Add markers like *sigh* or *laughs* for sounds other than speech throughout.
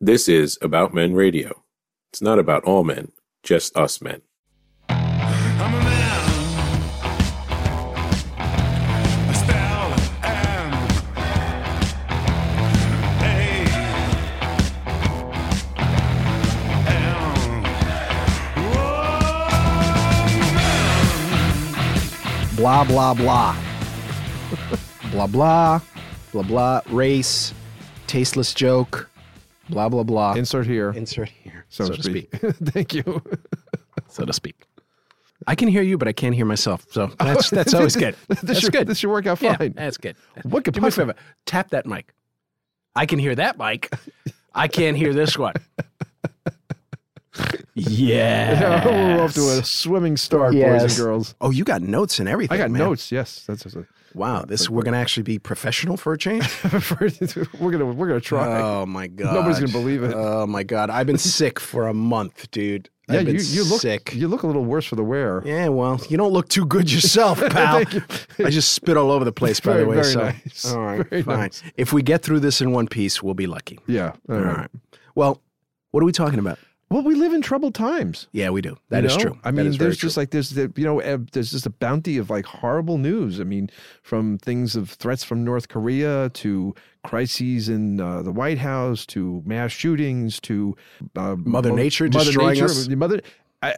This is About Men Radio. It's not about all men, just us men. I'm a man. A spell and a and blah blah blah *laughs* blah blah blah blah race tasteless joke blah blah blah. Insert here, insert here. So, to speak. *laughs* Thank you. so to speak. I can hear you but i can't hear myself. So *laughs* oh, that's that's always good. *laughs* this that's should, good. This should work out yeah, fine. that's good. What could do me a possibly- favor tap that mic. I can hear that mic. I can't hear this one. Yeah We're off to a swimming start, boys and girls. oh you got notes and everything I got man. notes. Yes, that's, that's a, wow this we're gonna actually be professional for a change *laughs* we're gonna we're gonna try. Oh my god! Nobody's gonna believe it. Oh my god! I've been *laughs* sick for a month, dude. yeah, I've been you you look sick. you look a little worse for the wear. Yeah, well, you don't look too good yourself, *laughs* pal. You. I just spit all over the place, by Very, the way. very so, nice. all right, Very fine. nice. If we get through this in one piece, we'll be lucky. Yeah. All All right. right. Well, what are we talking about? Well, we live in troubled times. Yeah, we do. That you is know? true. I mean, there's just true. like there's you know uh, there's just a bounty of like horrible news. I mean, from things of threats from North Korea to crises in uh, the White House to mass shootings to uh, Mother mo- Nature destroying us. Mother,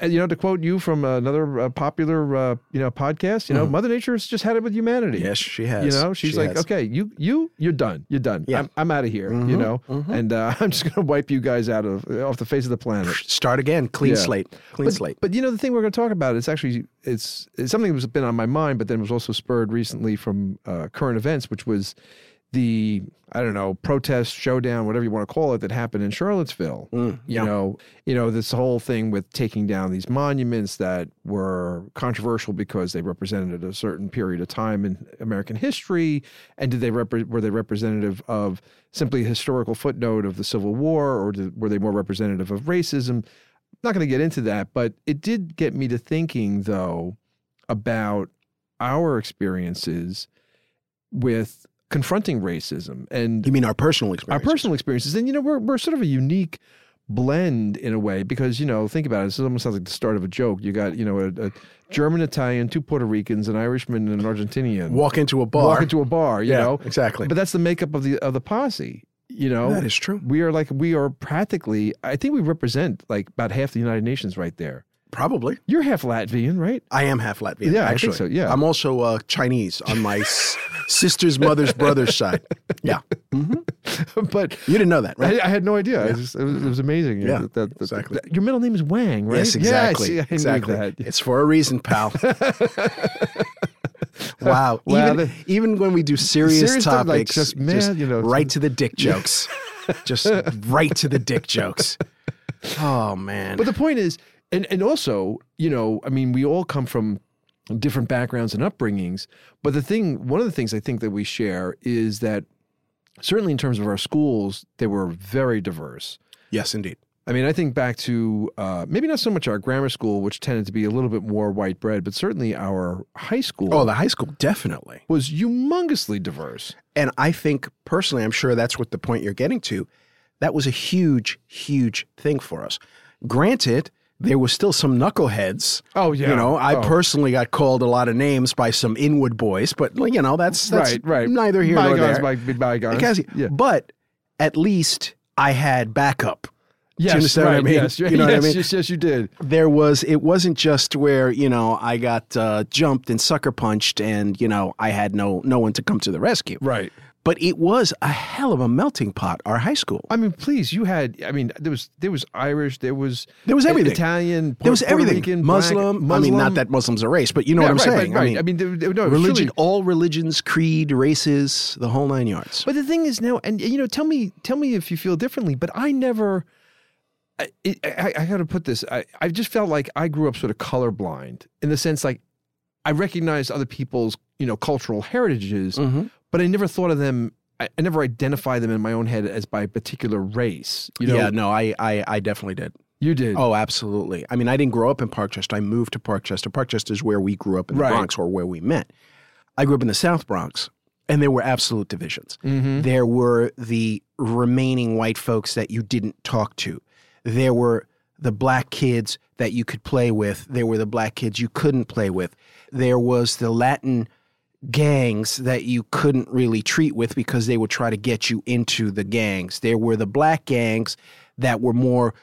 I, you know, to quote you from another uh, popular uh, you know podcast, you know, Mother Nature has just had it with humanity. Mm-hmm. yes, she has. You know, she's She like, has. okay, you, you, you're done. You're done. Yeah. I'm, I'm out of here. You Mhm, know, mhm. and uh, *laughs* I'm just gonna wipe you guys out of off the face of the planet. Start again, clean Yeah. slate, clean But, slate. but you know the thing we're going to talk about is actually it's, it's something that's been on my mind, but then was also spurred recently from uh, current events, which was the I don't know protest showdown, whatever you want to call it, that happened in Charlottesville. Mm, You know, you know this whole thing with taking down these monuments that were controversial because they represented a certain period of time in American history, and did they repre- were they representative of simply a historical footnote of the Civil War, or did, were they more representative of racism? I'm not going to get into that, but it did get me to thinking, though, about our experiences with confronting racism and You mean our personal our personal experiences. And, you know, we're, we're sort of a unique blend in a way because, you know, think about it. This almost sounds like the start of a joke. You got, you know, a, a German, Italian, two Puerto Ricans, an Irishman, and an Argentinian. Walk into a bar. Walk into a bar, you yeah, know. exactly. But that's the makeup of the of the posse. You know, that is true. we are like we are practically. I think we represent like about half the United Nations right there. Probably. You're half Latvian, right? I am half Latvian. Yeah, I think actually. so, yeah. I'm also uh, Chinese on my s- sister's mother's brother's side. Yeah, *laughs* but you didn't know that, right? I, I had no idea. I just, it, was, it was amazing. Yeah, that, that- exactly. that- your middle name is Wang, right? Yes, exactly. Yeah, I, see, I exactly. It's for a reason, pal. wow. *laughs* *laughs* Wow, even, even when we do serious, Serious stuff, like topics, just, man, you know, right to the dick jokes. just right to the dick jokes. Oh man. But the point is, and and also, you know, I mean, we all come from different backgrounds and upbringings. But the thing, one of the things I think that we share is that certainly in terms of our schools, they were very diverse. yes, indeed. I mean, I think back to uh, maybe not so much our grammar school, which tended to be a little bit more white bread, but certainly our high school Oh, the high school definitely. was humongously diverse. And I think personally, I'm sure that's what the point you're getting to. That was a huge, huge thing for us. Granted, there was still some knuckleheads. Oh, yeah. You know, I Oh. personally got called a lot of names by some Inwood boys, but you know, that's that's right, right. neither here bygones nor there. be bygones. Because- yeah. But at least I had backup. Yes, you understand what I right, mean? Yes, *laughs* You know what I yes, mean? yes, yes, you did. There was it wasn't just where, you know, I got uh, jumped and sucker punched and, you know, I had no no one to come to the rescue. Right. But it was a hell of a melting pot, our high school. I mean, please, you had. I mean, there was there was Irish, there was There was everything. Italian, There was everything. Rican, Muslim, black, I mean, not that Muslim's a race, but you know Yeah, what I'm right, saying. Right, right. I mean, I mean, there, no, religion, truly- all religions, creed, races, the whole nine yards. But the thing is now, and you know, tell me, tell me if you feel differently. But I never. I, I, I got to put this. I, I just felt like I grew up sort of colorblind in the sense like I recognized other people's you know cultural heritages, Mhm. But I never thought of them. I, I never identified them in my own head as by a particular race. You know, yeah, no, I, I, I definitely did. you did. Oh, absolutely. I mean, I didn't grow up in Parkchester. I moved to Parkchester. Parkchester is where we grew up in the Right. Bronx or where we met. I grew up in the South Bronx. and there were absolute divisions. Mm-hmm. There were the remaining white folks that you didn't talk to. There were the black kids that you could play with. There were the black kids you couldn't play with. There was the Latin gangs that you couldn't really treat with because they would try to get you into the gangs. There were the black gangs that were more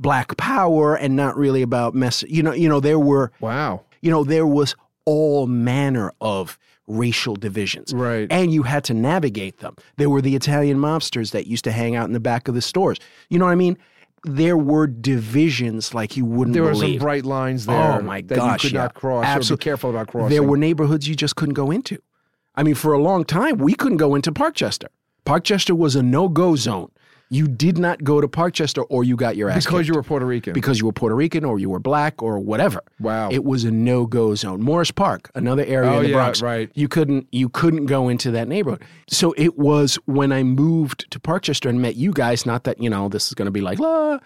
black power and not really about mess. You know, you know there were Wow. you know, there was all manner of racial divisions. Right. And you had to navigate them. There were the Italian mobsters that used to hang out in the back of the stores. You know what I mean? There were divisions like you wouldn't There were some bright lines there Oh my that gosh! you could yeah. not cross. So Absolutely. be careful about crossing. There were neighborhoods you just couldn't go into. I mean, for a long time, we couldn't go into Parkchester. Parkchester was a no-go zone. You did not go to Parkchester, or you got your ass because kicked. you were Puerto Rican. because you were Puerto Rican or you were black or whatever. Wow. It was a no-go zone. Morris Park, another area Oh, in the yeah, Bronx. right. You couldn't you couldn't go into that neighborhood. So it was when I moved to Parkchester and met you guys, not that, you know, this is going to be like, la,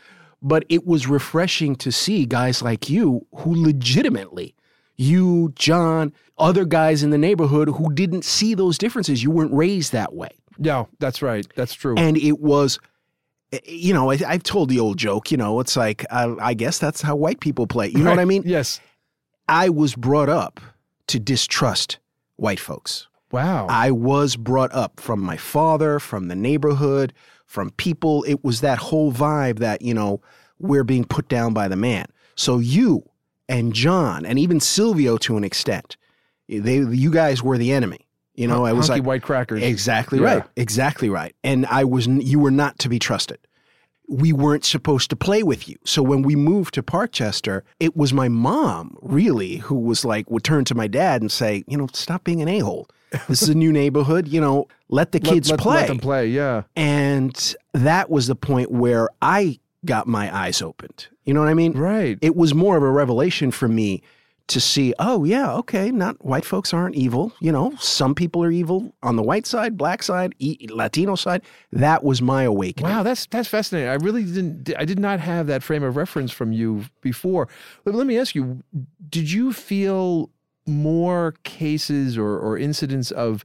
but it was refreshing to see guys like you who legitimately you, John, other guys in the neighborhood who didn't see those differences. You weren't raised that way. No, that's right. That's true. And it was, you know, I, I've told the old joke, you know, it's like, I, I guess that's how white people play. You know what I mean? Yes. I was brought up to distrust white folks. Wow. I was brought up from my father, from the neighborhood, from people. It was that whole vibe that, you know, we're being put down by the man. So you and John and even Silvio to an extent, they you guys were the enemy. You know, I was like white crackers. Exactly Yeah. right. Exactly right. And I was you were not to be trusted. We weren't supposed to play with you. So when we moved to Parkchester, it was my mom really who was like would turn to my dad and say, you know, stop being an a-hole. This is a new neighborhood, you know, let the Let- kids let, play. Let them play. Yeah. And that was the point where I got my eyes opened. You know what I mean? Right. it was more of a revelation for me to see, oh yeah, okay, not white folks aren't evil. You know, some people are evil on the white side, black side, e- Latino side. That was my awakening. Wow, that's that's fascinating. I really didn't. I did not have that frame of reference from you before. But let me ask you: Did you feel more cases or, or incidents of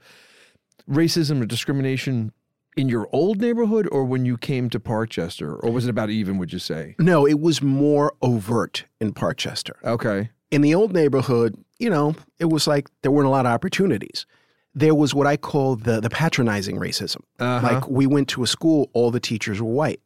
racism or discrimination in your old neighborhood, or when you came to Parkchester, or was it about even? Would you say? No, it was more overt in Parkchester. Okay. In the old neighborhood, you know, it was like there weren't a lot of opportunities. There was what I call the the patronizing racism. Uh-huh. Like we went to a school, all the teachers were white.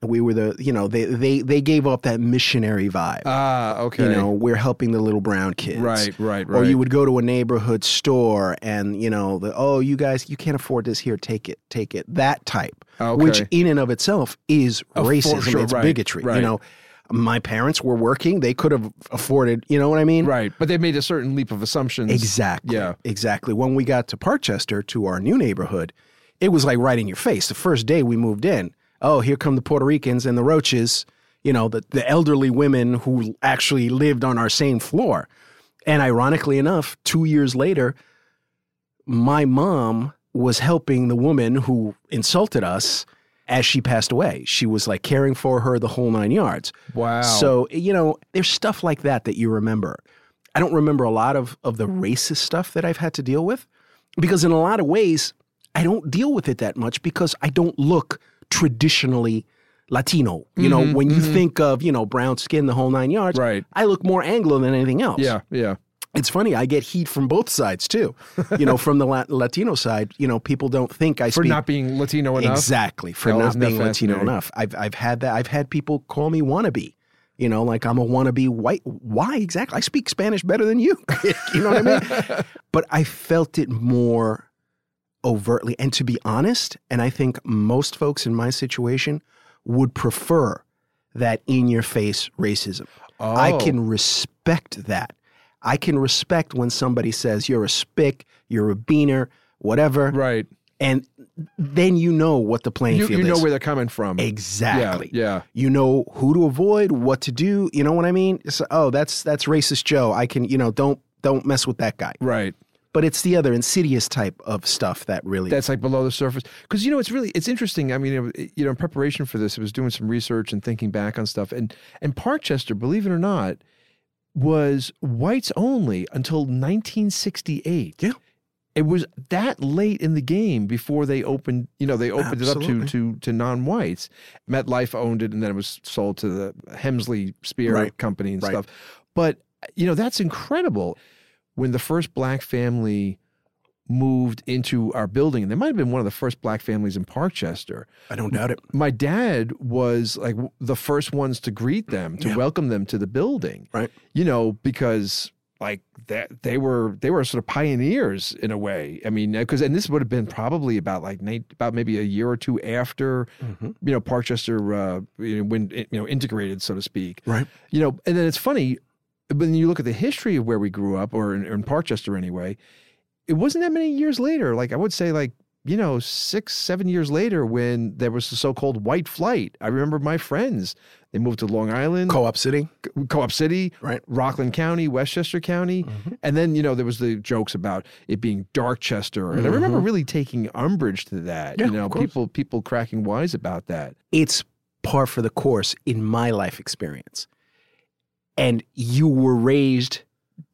And we were the, you know, they they they gave up that missionary vibe. Ah, okay. You know, we're helping the little brown kids. right, right, right. Or you would go to a neighborhood store and, you know, the, oh, you guys, you can't afford this here, take it, take it. That type, Okay. which in and of itself is Oh, racism. sure, It's right, bigotry. right. You know, my parents were working. They could have afforded, you know what I mean? right, but they made a certain leap of assumptions. Exactly. Yeah. Exactly. When we got to Parkchester, to our new neighborhood, it was like right in your face. The first day we moved in, oh, here come the Puerto Ricans and the roaches, you know, the, the elderly women who actually lived on our same floor. And ironically enough, two years later, my mom was helping the woman who insulted us as she passed away. She was like caring for her the whole nine yards. Wow. So, you know, there's stuff like that that you remember. I don't remember a lot of, of the racist stuff that I've had to deal with because, in a lot of ways, I don't deal with it that much because I don't look traditionally Latino. You know, mm-hmm, when you mm-hmm. think of, you know, brown skin, the whole nine yards, Right. I look more Anglo than anything else. yeah, yeah. It's funny, I get heat from both sides too. you know, from the Lat- Latino side, you know, people don't think I speak For speak not being Latino enough. Exactly for not being Latino enough. I've I've had that. I've had people call me wannabe. You know, like I'm a wannabe white. Why exactly? I speak Spanish better than you. *laughs* you know what I mean? *laughs* but I felt it more overtly. And to be honest, and I think most folks in my situation would prefer that in your face racism. I Oh. can respect that. I can respect when somebody says you're a spick, you're a beaner, whatever Right. and then you know what the playing You, field you know is. where they're coming from. exactly. Yeah. yeah. You know who to avoid, what to do. You know what I mean? It's, oh, that's that's racist Joe. I can, you know, don't don't mess with that guy. Right. But it's the other insidious type of stuff that really. That's like below the surface. Because you know, it's really it's interesting. I mean, you know, in preparation for this, I was doing some research and thinking back on stuff, and and Parkchester, believe it or not, was whites only until 1968. Yeah. it was that late in the game before they opened. You know, they opened it up to to to non-whites. MetLife owned it, and then it was sold to the Helmsley Spear Right. Company and Right. stuff. But you know, that's incredible. When the first black family moved into our building, and they might have been one of the first black families in Parkchester I don't doubt it. my dad was like the first ones to greet them to Yeah. welcome them to the building Right. you know because like that they were they were sort of pioneers in a way i mean because and this would have been probably about like about maybe a year or two after Mhm. you know parkchester uh you know, when you know integrated so to speak Right. you know and then it's funny when you look at the history of where we grew up or in, in parkchester anyway it wasn't that many years later like i would say like you know six seven years later when there was the so-called white flight i remember my friends they moved to long island Co-op City. co-op city Right. rockland county westchester county and then you know there was the jokes about it being darkchester and i remember really taking umbrage to that Mm-hmm. Yeah, you know people people cracking wise about that It's par for the course in my life experience. And you were raised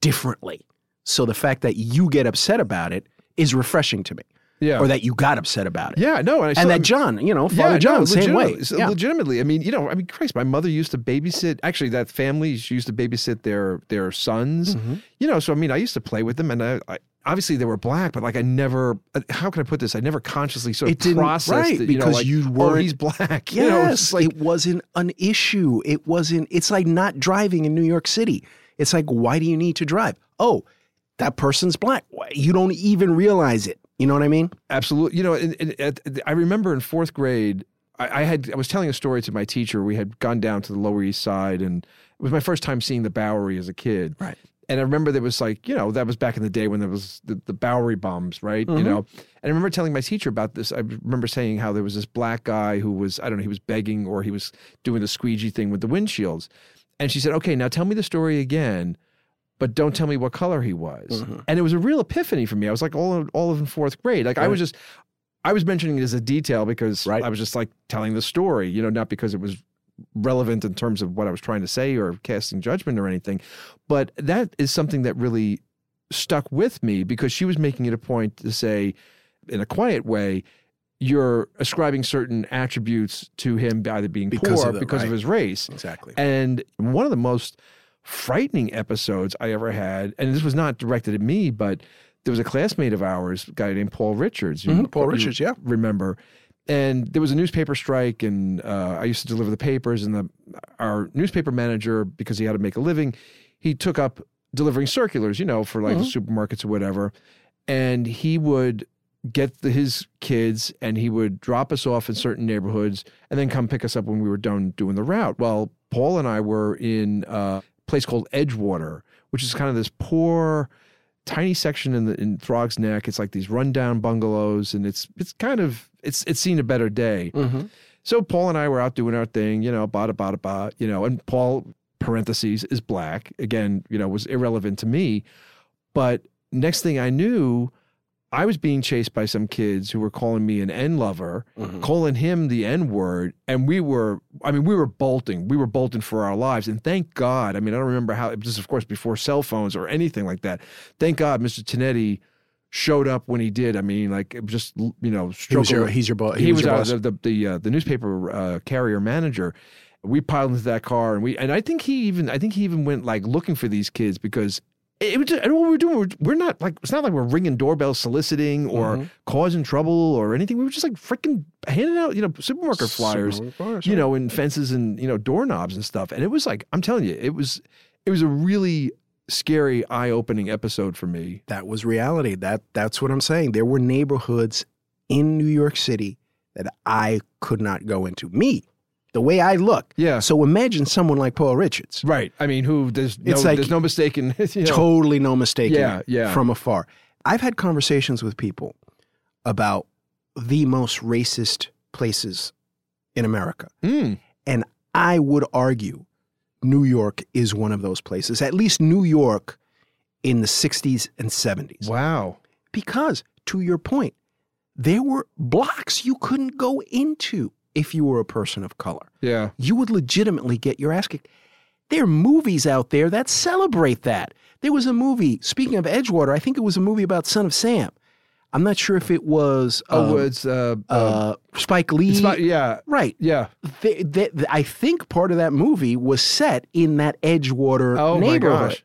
differently. So the fact that you get upset about it is refreshing to me. yeah Or that you got upset about it. yeah no and, I And that John, you know, Father no, John, same way. legitimately- Yeah. Legitimately, I mean, you know, I mean, Christ, my mother used to babysit. Actually, that family she used to babysit their their sons. Mm-hmm. You know, so I mean, I used to play with them, and I, I obviously they were black, but like I never. uh, How can I put this? I never consciously sort of It processed right, it, you know, because like, you oh, weren't- he's black. Yes, *laughs* you know, like it wasn't an issue. It wasn't. It's like not driving in New York City. It's like, why do you need to drive? Oh, that person's black. You don't even realize it. You know what I mean? Absolutely. You know, and, and, and I remember in fourth grade, I, I had I was telling a story to my teacher. We had gone down to the Lower East Side, and it was my first time seeing the Bowery as a kid. Right. And I remember there was like, you know, that was back in the day when there was the, the Bowery bombs, right? You mm-hmm. know, and I remember telling my teacher about this. I remember saying how there was this black guy who was, I don't know, he was begging or he was doing the squeegee thing with the windshields. And she said, okay, now tell me the story again but don't tell me what color he was. Mm-hmm. And it was a real epiphany for me. I was like all all of in fourth grade. Like I was just I was mentioning it as a detail because Right. I was just like telling the story, you know, not because it was relevant in terms of what I was trying to say or casting judgment or anything. But that is something that really stuck with me because she was making it a point to say in a quiet way you're ascribing certain attributes to him by either being Because poor of because of his race. Exactly. And one of the most frightening episodes I ever had, and this was not directed at me, but there was a classmate of ours, a guy named Paul Richards. you- Mhm, Paul Richards, yeah. Remember. And there was a newspaper strike, and uh, I used to deliver the papers. And the our newspaper manager, because he had to make a living, he took up delivering circulars, you know, for like the supermarkets or whatever. And he would get the, his kids, and he would drop us off in certain neighborhoods, and then come pick us up when we were done doing the route. Well, Paul and I were in a place called Edgewater, which is kind of this poor, tiny section in the in Throg's Neck. It's like these rundown bungalows, and it's it's kind of it's it's seen a better day. Mm-hmm. So Paul and I were out doing our thing, you know, bada bada ba, you know, and Paul parentheses is black again, you know, was irrelevant to me. But next thing I knew, I was being chased by some kids who were calling me an N lover, Mm-hmm. calling him the N word, and we were, I mean, we were bolting, we were bolting for our lives, and thank God. I mean, I don't remember how. This, is, of course, before cell phones or anything like that. Thank God, Mr. Tinetti showed up when he did. I mean, like it was just you know, He was your, he's your boss. he, was, your uh, boss. the the the, uh, the newspaper uh, carrier manager. We piled into that car, and we and I think he even I think he even went like looking for these kids because it was just, and what we were doing. We're, we're not like it's not like we're ringing doorbells, soliciting or Mm-hmm. causing trouble or anything. We were just like freaking handing out you know supermarket flyers, Supermarket flyers, you know, and fences and you know doorknobs and stuff. And it was like I'm telling you, it was it was a really scary, eye opening episode for me. that was reality. That that's what I'm saying. There were neighborhoods in New York City that I could not go into. Me, the way I look. Yeah. So imagine someone like Paul Richards. Right. I mean, who there's no, It's like- there's no mistaking. *laughs* You know, Totally no mistaking Yeah, yeah. from afar. I've had conversations with people about the most racist places in America. Mm. And I would argue New York is one of those places, at least New York in the 60s and 70s. Wow. Because, to your point, there were blocks you couldn't go into if you were a person of color. Yeah. You would legitimately get your ass kicked. There are movies out there that celebrate that. There was a movie, speaking of Edgewater, I think it was a movie about Son of Sam. I'm not sure if it was Oh, um, it's uh, uh, uh, Spike Lee. yeah, right. yeah. They, they, I think part of that movie was set in that Edgewater Oh, my neighborhood. gosh.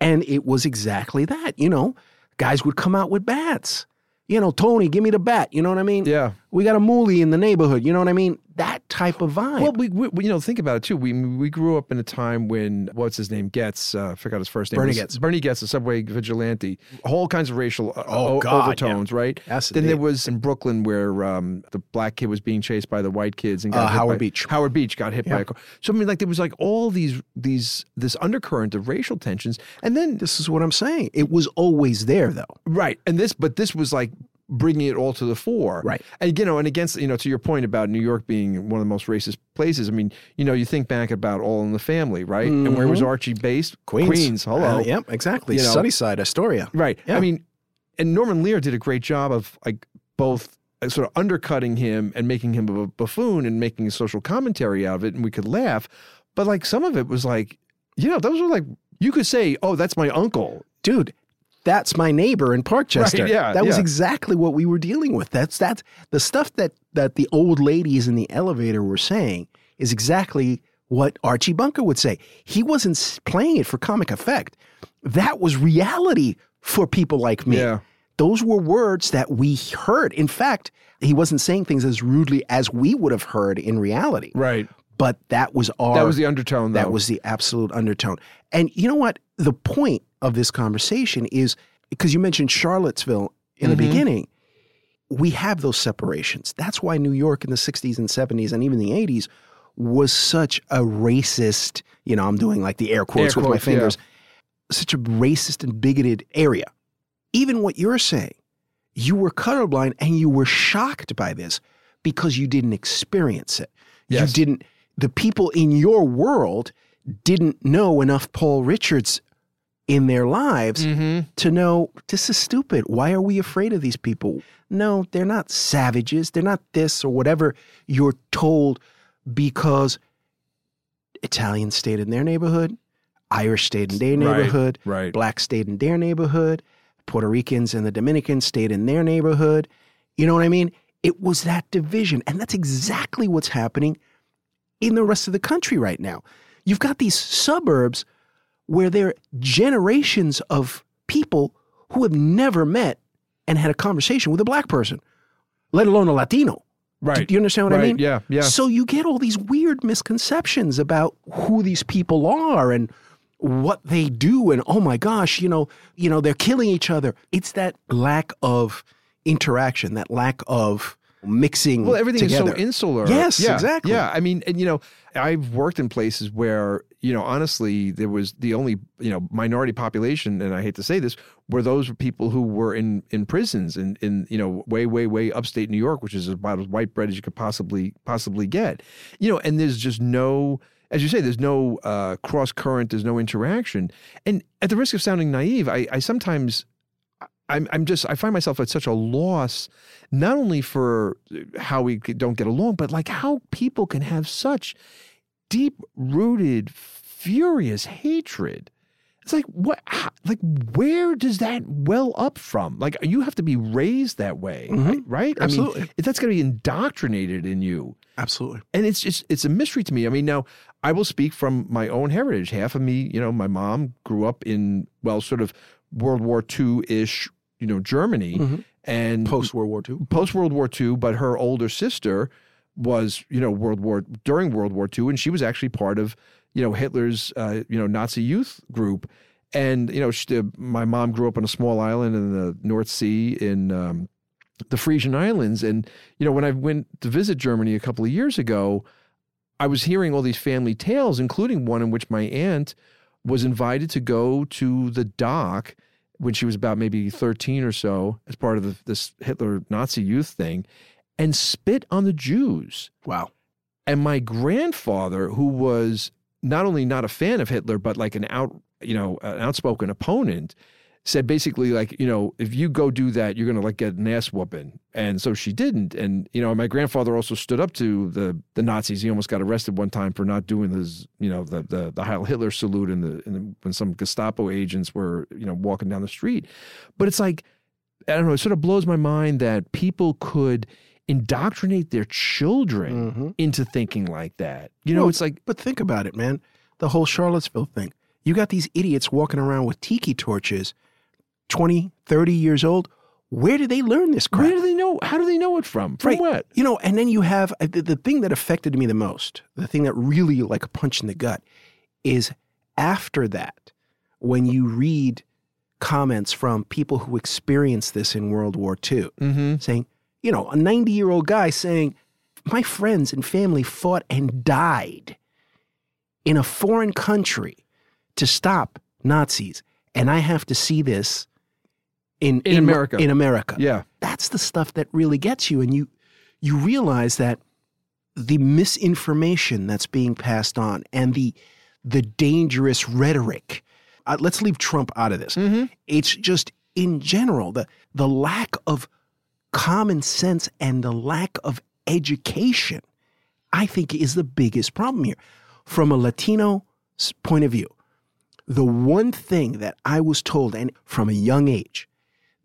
And it was exactly that. You know, guys would come out with bats. You know, Tony, give me the bat. You know what I mean? Yeah. We got a moolie in the neighborhood. You know what I mean? That type of vibe. Well, we, we you know think about it too. We we grew up in a time when what's his name Goetz, uh, I forgot his first name. Bernie Goetz. Bernie Goetz, the subway vigilante. All kinds of racial uh, Oh, o- God, overtones, right? Yes, then there was in Brooklyn where um, the black kid was being chased by the white kids and got Uh, Howard by- Beach. Howard Beach got hit by a car. So I mean, like there was like all these these this undercurrent of racial tensions, and then this is what I'm saying. It was always there, though. Right. And this, but this was like bringing it all to the fore. Right. And, you know, and against, you know, to your point about New York being one of the most racist places, I mean, you know, you think back about All in the Family, right? And where was Archie based? Queens. Hello. Uh, yep, exactly. You know- Sunnyside, Astoria. Right. Yeah. I mean, and Norman Lear did a great job of like both uh, sort of undercutting him and making him a buffoon and making a social commentary out of it, and we could laugh. But like some of it was like, you know, those were like you could say, "Oh, that's my uncle." Dude, that's my neighbor in Parkchester. Right, yeah, that was exactly what we were dealing with. That's that's the stuff that that the old ladies in the elevator were saying is exactly what Archie Bunker would say. He wasn't playing it for comic effect. That was reality for people like me. Yeah. Those were words that we heard. In fact, he wasn't saying things as rudely as we would have heard in reality. Right. But that was our That was the undertone. Though. that was the absolute undertone. And you know what? The point of this conversation is because you mentioned Charlottesville in the mm-hmm. beginning, we have those separations. That's why New York in the 60s and 70s and even the 80s was such a racist, you know, I'm doing like the air quotes Air with my quotes, yeah. fingers, such a racist and bigoted area. Even what you're saying, you were colorblind and you were shocked by this because you didn't experience it. Yes. You didn't, the people in your world didn't know enough Paul Richards in their lives Mm-hmm. to know this is stupid. Why are we afraid of these people? No, they're not savages. They're not this or whatever you're told because Italians stayed in their neighborhood, Irish stayed in their Right, neighborhood, right. Blacks stayed in their neighborhood, Puerto Ricans and the Dominicans stayed in their neighborhood. You know what I mean? It was that division. And that's exactly what's happening in the rest of the country right now. You've got these suburbs where there are generations of people who have never met and had a conversation with a black person, let alone a Latino. Right. Do you understand what I mean? yeah, yeah. So you get all these weird misconceptions about who these people are and what they do and oh my gosh, you know, you know, they're killing each other. It's that lack of interaction, that lack of mixing Well, everything together. is so insular. Yes, Yeah, exactly. Yeah, I mean, and you know, I've worked in places where you know, honestly, there was the only you know minority population, and I hate to say this, were those people who were in in prisons in in you know way way way upstate New York, which is about as white bread as you could possibly possibly get. You know, and there's just no. As you say, there's no uh, cross current, there's no interaction, and at the risk of sounding naive, I, I sometimes I'm I'm just I find myself at such a loss, not only for how we don't get along, but like how people can have such deep rooted, furious hatred. It's like what, how, like where does that well up from? Like you have to be raised that way, mm-hmm. right? right? I mean, Absolutely. that's going to be indoctrinated in you Absolutely. and it's just it's a mystery to me. I mean, now I will speak from my own heritage. Half of me, you know, my mom grew up in well, sort of World War II ish, you know, Germany, and Post World War II. post World War II. But her older sister was, you know, World War during World War II, and she was actually part of, you know, Hitler's, uh, you know, Nazi youth group. And you know, she, my mom grew up on a small island in the North Sea in um, the Frisian Islands. And, you know, when I went to visit Germany a couple of years ago, I was hearing all these family tales, including one in which my aunt was invited to go to the dock when she was about maybe 13 or so as part of the, this Hitler Nazi youth thing and spit on the Jews. Wow. And my grandfather, who was not only not a fan of Hitler, but like an out, you know, an outspoken opponent, said basically like, you know, if you go do that, you're gonna like get an ass whooping. And so she didn't. And you know, my grandfather also stood up to the the Nazis. He almost got arrested one time for not doing his, you know, the the, the Heil Hitler salute in the, in the when some Gestapo agents were, you know, walking down the street. But it's like I don't know, it sort of blows my mind that people could indoctrinate their children Mhm. into thinking like that. You know, Well, it's like But think about it, man. The whole Charlottesville thing. You got these idiots walking around with tiki torches, 20, 30 years old. Where did they learn this crap? where do they know? How do they know it from? From Right. what? You know, and then you have uh, the, the thing that affected me the most, the thing that really like a punch in the gut, is after that, when you read comments from people who experienced this in World War II, Mm-hmm. saying, you know, a 90 year old guy saying, my friends and family fought and died in a foreign country to stop Nazis, and I have to see this in, In America. In America Yeah. that's the stuff that really gets you and you you realize that the misinformation that's being passed on and the the dangerous rhetoric uh, let's leave Trump out of this Mm-hmm. it's just in general the the lack of common sense and the lack of education i think is the biggest problem here from a latino point of view the one thing that i was told and from a young age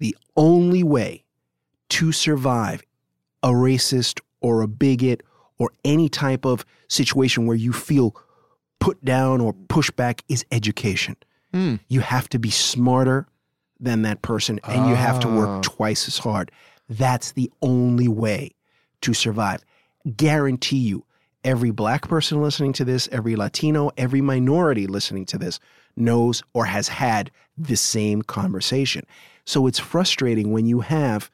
the only way to survive a racist or a bigot or any type of situation where you feel put down or pushed back is education. Hmm. You have to be smarter than that person and you have to Ah. work twice as hard. That's the only way to survive. Guarantee you, every black person listening to this, every Latino, every minority listening to this knows or has had the same conversation. So it's frustrating when you have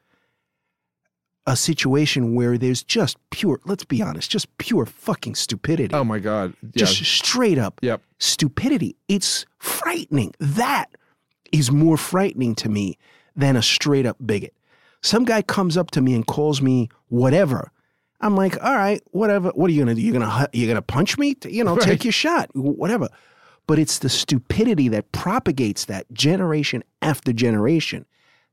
a situation where there's just pure, let's be honest, just pure fucking stupidity. Oh my God. Yeah. Just straight up yep. stupidity. It's frightening. That is more frightening to me than a straight up bigot. Some guy comes up to me and calls me whatever. I'm like, all right, whatever. What are you gonna do? You're gonna you're gonna punch me? You know, Right. take your shot, whatever. But it's the stupidity that propagates that generation after generation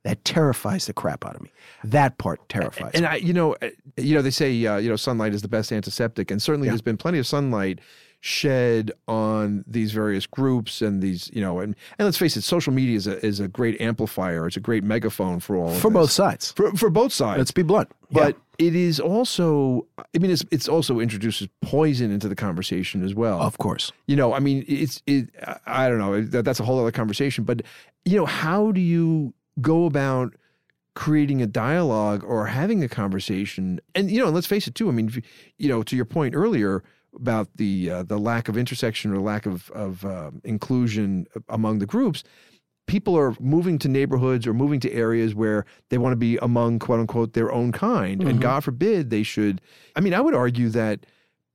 that terrifies the crap out of me. That part terrifies. And me. I, you know, uh, you know, they say, uh, you know, sunlight is the best antiseptic, and certainly Yeah. there's been plenty of sunlight shed on these various groups and these, you know, and and let's face it, social media is a is a great amplifier. It's a great megaphone for all For both sides. for for both sides. Let's be blunt. but it is also, I mean, it's it's also introduces poison into the conversation as well. Of course. you know, I mean, it's it. I- don't know. That, that's a whole other conversation. But you know, how do you go about creating a dialogue or having a conversation? And you know, let's face it too. I mean, you know, to your point earlier about the uh, the lack of intersection or lack of of um inclusion among the groups. People are moving to neighborhoods or moving to areas where they want to be among quote unquote their own kind. And Mhm. God forbid they should. I mean, I would argue that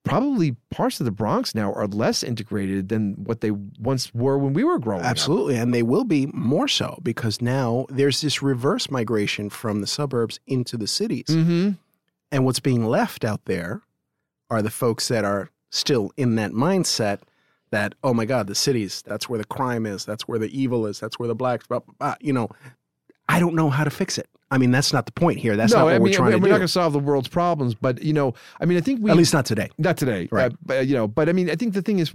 probably parts of the Bronx now are less integrated than what they once were when we were growing up. Absolutely. And they will be more so because now there's this reverse migration from the suburbs into the cities. Mm-hmm. And what's being left out there are the folks that are still in that mindset that, oh my God, the cities, that's where the crime is, that's where the evil is, that's where the blacks, blah, blah, blah. you know, I don't know how to fix it. I mean, that's not the point here. That's no, not what I we're trying mean, trying we're to not going to solve the world's problems, but you know, I mean, I think we At least not today. Not today, Right. Uh, but, you know, but I mean, I think the thing is,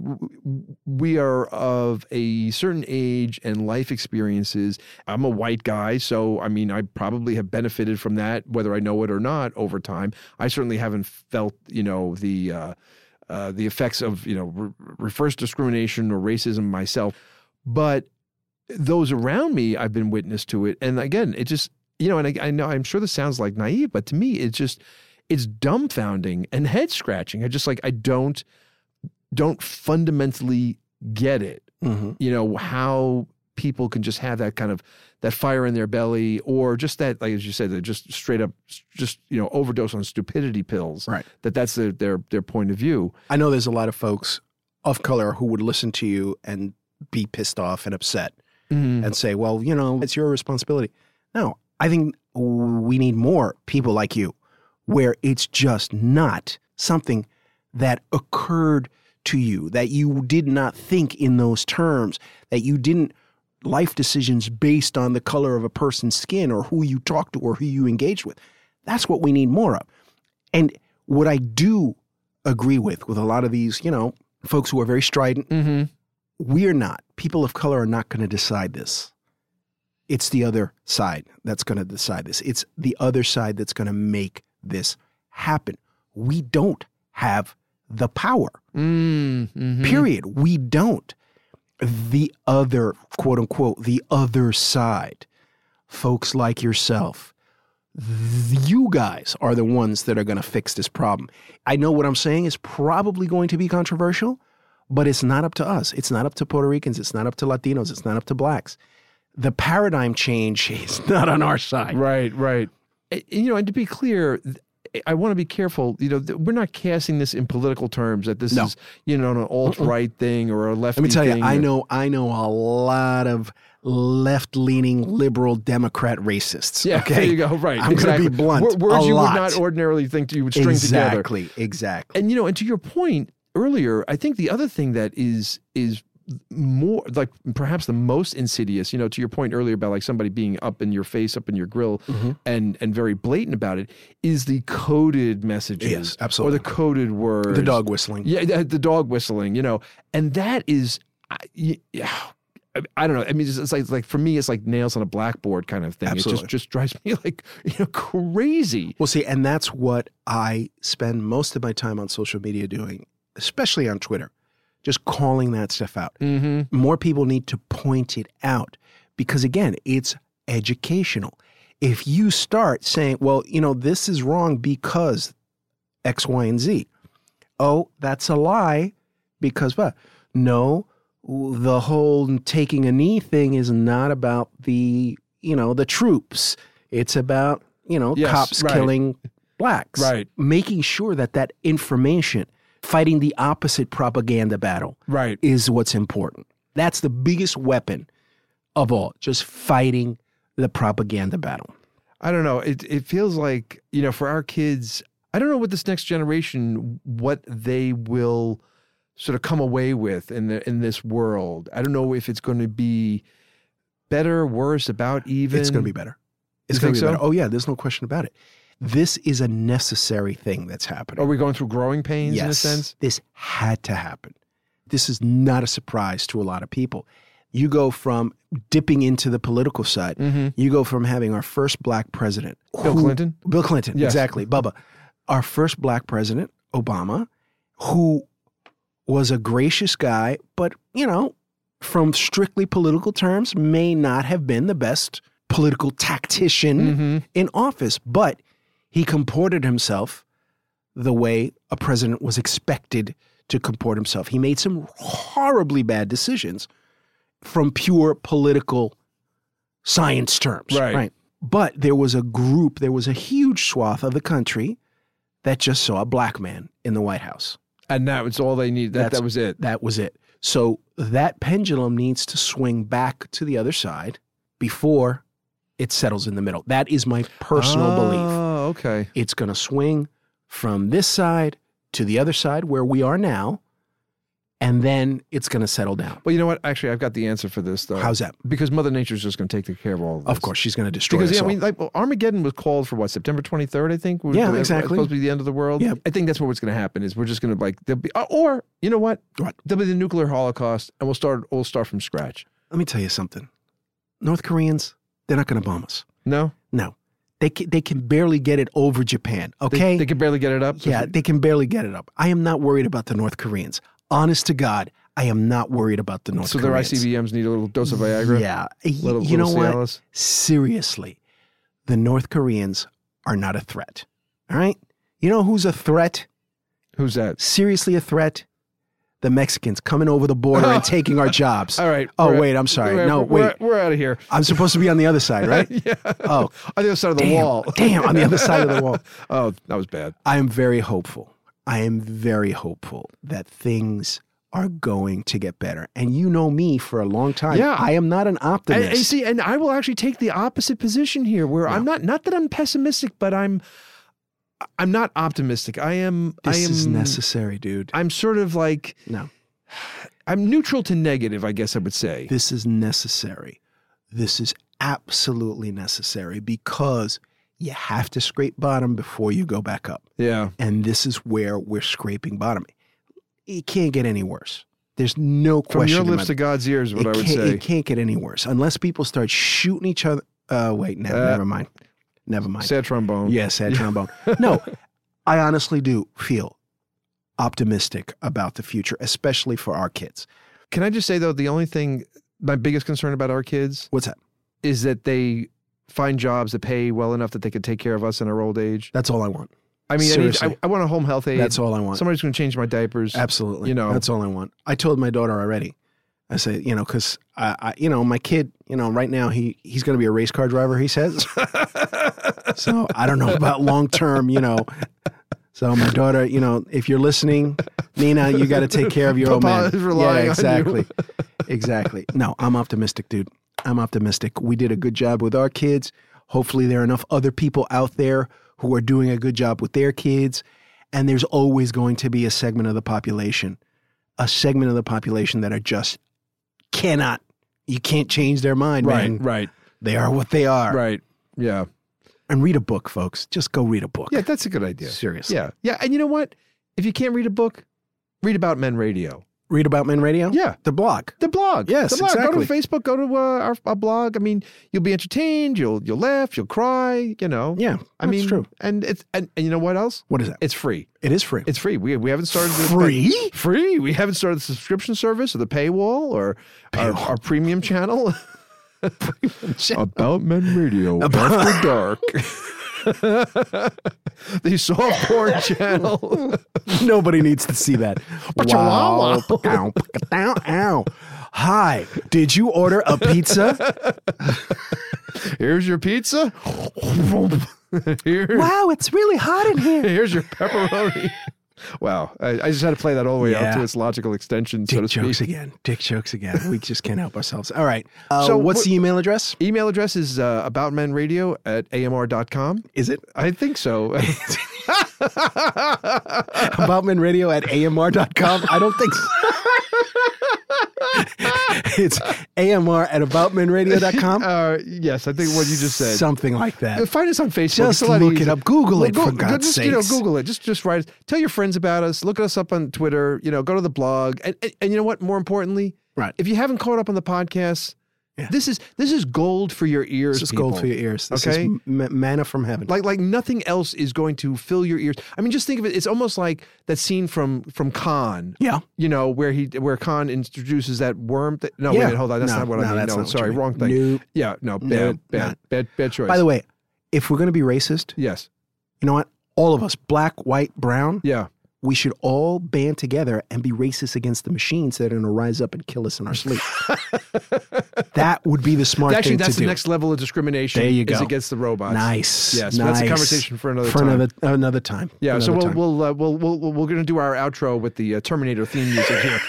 we are of a certain age and life experiences. I'm a white guy, so I mean, I probably have benefited from that, whether I know it or not, over time. I certainly haven't felt, you know, the uh, uh, the effects of you know re- reverse discrimination or racism myself, but those around me, I've been witness to it, and again, it just you know, and I, I know I'm sure this sounds like naive, but to me, it's just it's dumbfounding and head scratching. I just like I don't don't fundamentally get it. hmm You know how people can just have that kind of that fire in their belly, or just that, like as you said, they're just straight up, just you know, overdose on stupidity pills. Right. That that's their their their point of view. I know there's a lot of folks of color who would listen to you and be pissed off and upset and say, well, you know, it's your responsibility. No, I think we need more people like you where it's just not something that occurred to you, that you did not think in those terms, that you didn't life decisions based on the color of a person's skin or who you talk to or who you engage with. That's what we need more of. And what I do agree with, with a lot of these, you know, folks who are very strident, Mm-hmm. We're not, people of color are not going to decide this. It's the other side that's going to decide this. It's the other side that's going to make this happen. We don't have the power. Mm, mhm. Period. We don't. The other, quote unquote, the other side, folks like yourself, you guys are the ones that are going to fix this problem. I know what I'm saying is probably going to be controversial, but it's not up to us. It's not up to Puerto Ricans. It's not up to Latinos. It's not up to blacks. The paradigm change *laughs* is not on our side. Right, right. And, you know, and to be clear, I want to be careful. You know, we're not casting this in political terms that this No. is, you know, an alt right thing or a lefty. Let me tell you, thing I or- know, I know a lot of left-leaning liberal Democrat racists. Yeah, okay, there you go. Right, I'm exactly. going to be blunt. Wor- Words a you lot. would not ordinarily think you would string together. exactly, exactly. And you know, and to your point earlier, I think the other thing that is is more like perhaps the most insidious, you know, to your point earlier about like somebody being up in your face, up in your grill Mm-hmm. and and very blatant about it, is the coded messages. Yes, absolutely. Or the coded words. The dog whistling. Yeah, the, the dog whistling, you know. And that is yeah. I- don't know. I mean, it's, like, it's like for me, it's like nails on a blackboard kind of thing. It Absolutely. just just drives me *laughs* like you know crazy. Well, see, and that's what I spend most of my time on social media doing, especially on Twitter, just calling that stuff out. Mm-hmm. More people need to point it out because, again, it's educational. If you start saying, well, you know, this is wrong because X, Y, and Z, oh, that's a lie because what? No, the whole taking a knee thing is not about the, you know, the troops. It's about, you know, Yes, cops right. killing blacks. Right. Making sure that that information, fighting the opposite propaganda battle, Right. is what's important. That's the biggest weapon of all, just fighting the propaganda battle. I don't know. It it feels like you know for our kids. I don't know what this next generation what they will sort of come away with in the in this world. I don't know if it's going to be better, worse, about even. It's going to be better. It's going to be so? better. Oh, yeah, there's no question about it. This is a necessary thing that's happening. Are we going through growing pains yes, in a sense? This had to happen. This is not a surprise to a lot of people. You go from dipping into the political side, Mm-hmm. you go from having our first black president, Bill who- Clinton. Bill Clinton, Yes. exactly. Bubba. Our first black president, Obama, who was a gracious guy, but, you know, from strictly political terms, may not have been the best political tactician Mm-hmm. in office, but he comported himself the way a president was expected to comport himself. He made some horribly bad decisions from pure political science terms. Right. But there was a group, there was a huge swath of the country that just saw a black man in the White House. And that was all they needed. That That's- that was it. That was it. So that pendulum needs to swing back to the other side before it settles in the middle. That is my personal belief. Oh. Oh, okay. It's going to swing from this side to the other side where we are now, and then it's going to settle down. Well, you know what? Actually, I've got the answer for this though. How's that? Because Mother Nature's just going to take care of all of this. Of course, she's going to destroy Because us yeah, I mean, like Armageddon was called for what September twenty third, I think. Yeah, was exactly. Supposed to be the end of the world. Yeah. I think that's what's going to happen is we're just going to like there'll be, uh, or you know what? What? There'll be the nuclear holocaust, and we'll start we'll start from scratch. Let me tell you something. North Koreans, they're not going to bomb us. No, No, they can, they can barely get it over Japan. Okay, they can barely get it up. yeah, they can barely get it up. I am not worried about the North Koreans. Honest to God, I am not worried about the North so their ICBMs need a little dose of Viagra. Yeah, Little, you know little what? Seriously, the North Koreans are not a threat. All right? You know who's a threat? Who's that? Seriously, a threat? The Mexicans coming over the border and *laughs* taking our jobs. All right. Oh, wait, I'm sorry. we're- No, we're, wait. We're out of here. I'm supposed to be on the other side, right? *laughs* yeah. Oh, on the other side of the damn, wall. *laughs* damn, on the other side of the wall. Oh, that was bad. I am very hopeful. I am very hopeful that things are going to get better. And you know me for a long time. Yeah. I am not an optimist. and see, and I will actually take the opposite position here, where I'm not not that I'm pessimistic, but I'm I'm not optimistic. I am. this I am is necessary, dude. I'm sort of like No. I'm neutral to negative. I guess I would say. This is necessary. This is absolutely necessary because you have to scrape bottom before you go back up. Yeah. And this is where we're scraping bottom. It can't get any worse. There's no question. From your lips to God's ears, what I would say. It can't get any worse unless people start shooting each other. Uh, wait, ne- Uh, never mind. Never mind. Sad trombone. Yeah, sad trombone. No, *laughs* I honestly do feel optimistic about the future, especially for our kids. Can I just say though, the only thing, my biggest concern about our kids What's that? is that they find jobs that pay well enough that they can take care of us in our old age. That's all I want. I mean, I, need, Seriously. I, I want a home health aid. That's all I want. Somebody's going to change my diapers. Absolutely. You know. that's all I want. I told my daughter already. I said, you know, because I, I, you know, my kid, you know, right now he he's going to be a race car driver. He says. *laughs* so I don't know about long term, you know. So my daughter, you know, if you're listening, Nina, you got to take care of your old man. is relying on yeah, you. exactly, exactly. No, I'm optimistic, dude. I'm optimistic. We did a good job with our kids. Hopefully, there are enough other people out there who are doing a good job with their kids. And there's always going to be a segment of the population, a segment of the population that are just cannot, you can't change their mind, right, man. right, They are what they are. right. Yeah. And read a book, folks. Just go read a book. Yeah, that's a good idea. Seriously. Yeah. Yeah. And you know what? If you can't read a book, read about Men Radio. Read about Men Radio? Yeah. The blog. The blog. Yes, the blog. Go to Facebook, go to uh, our, our blog. I mean, you'll be entertained, you'll you'll laugh, you'll cry, you know. Yeah. I that's mean, true. And it's and, and you know what else? What is that? It's free. It is free. It's free. We, we haven't started the Free? Free. We haven't started the subscription service or the paywall or our, our premium channel. *laughs* *laughs* About Men Radio About- After Dark. *laughs* the soft porn *laughs* channel. Nobody needs to see that. wow. Ow, ow, ow. Hi. Did you order a pizza? Here's your pizza. Here, wow, it's really hot in here. here's your pepperoni. Wow, I, I just had to play that all the way out to its logical extension, so Dick to jokes speak. again. Dick jokes again. We just can't help ourselves. All right. *laughs* Uh, So what's what- the email address? Email address is uh, aboutmenradio at amr.com. Is it I think so. *laughs* *laughs* aboutmenradio at amr.com? I don't think so. It's amr at aboutmenradio.com. uh, yes, I think what you just said. Something like Uh, that. Find us on Facebook. Just It's a lot look it easier. up. Google it, for go- God's just, You know. Google it. Just just write. Tell your friends about us. Look at us up on Twitter. You know, go to the blog. And, and, and you know what? More importantly, Right. if you haven't caught up on the podcast, Yeah. this is this is gold for your ears. This is gold for your ears. This Okay? is m- manna from heaven. Like like nothing else is going to fill your ears. I mean, just think of it. It's almost like that scene from from Khan. yeah. You know, where he where Khan introduces that worm. Th- no, Yeah. wait, minute, hold on. That's No, not what no, I mean. No, not what you sorry, wrong thing. Nope. Yeah, no, bad, Nope, bad, not. bad, bad, choice. By the way, if we're going to be racist, yes, you know what? All of us, black, white, brown, yeah. We should all band together and be racist against the machines that are going to rise up and kill us in our sleep. *laughs* that would be the smart Actually, thing that's to the do. next level of discrimination. There you go. Is against the robots. Nice. Yes, nice. that's a conversation for another for time. another another time. Yeah, so we'll time. we'll, uh, we'll we'll we'll we're gonna do our outro with the uh, Terminator theme music here.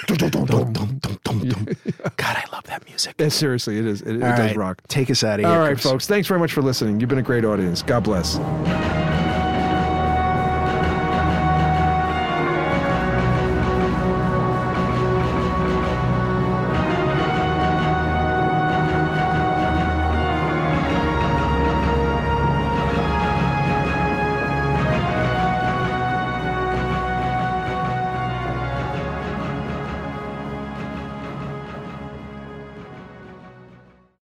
God, I love that music. Yeah, seriously, it is. It, it All does rock. Take us out of here. All right, folks. Thanks very much for listening. You've been a great audience. God bless.